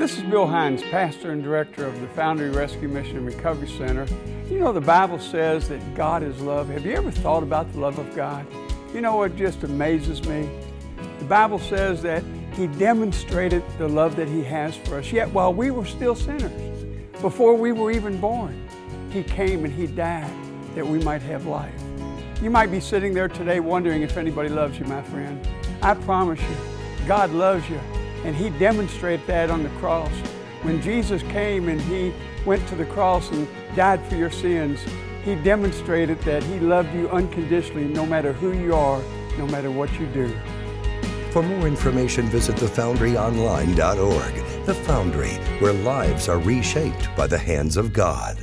Bill Hines, pastor and director of the Foundry Rescue Mission and Recovery Center. You know, the Bible says that God is love. Have you ever thought about the love of God? You know what just amazes me? The Bible says that He demonstrated the love that He has for us, yet while we were still sinners, before we were even born, He came and He died that we might have life. You might be sitting there today wondering if anybody loves you, my friend. I promise you, God loves you, and He demonstrated that on the cross. When Jesus came and He went to the cross and died for your sins, He demonstrated that He loved you unconditionally no matter who you are, no matter what you do. For more information, visit thefoundryonline.org. The Foundry, where lives are reshaped by the hands of God.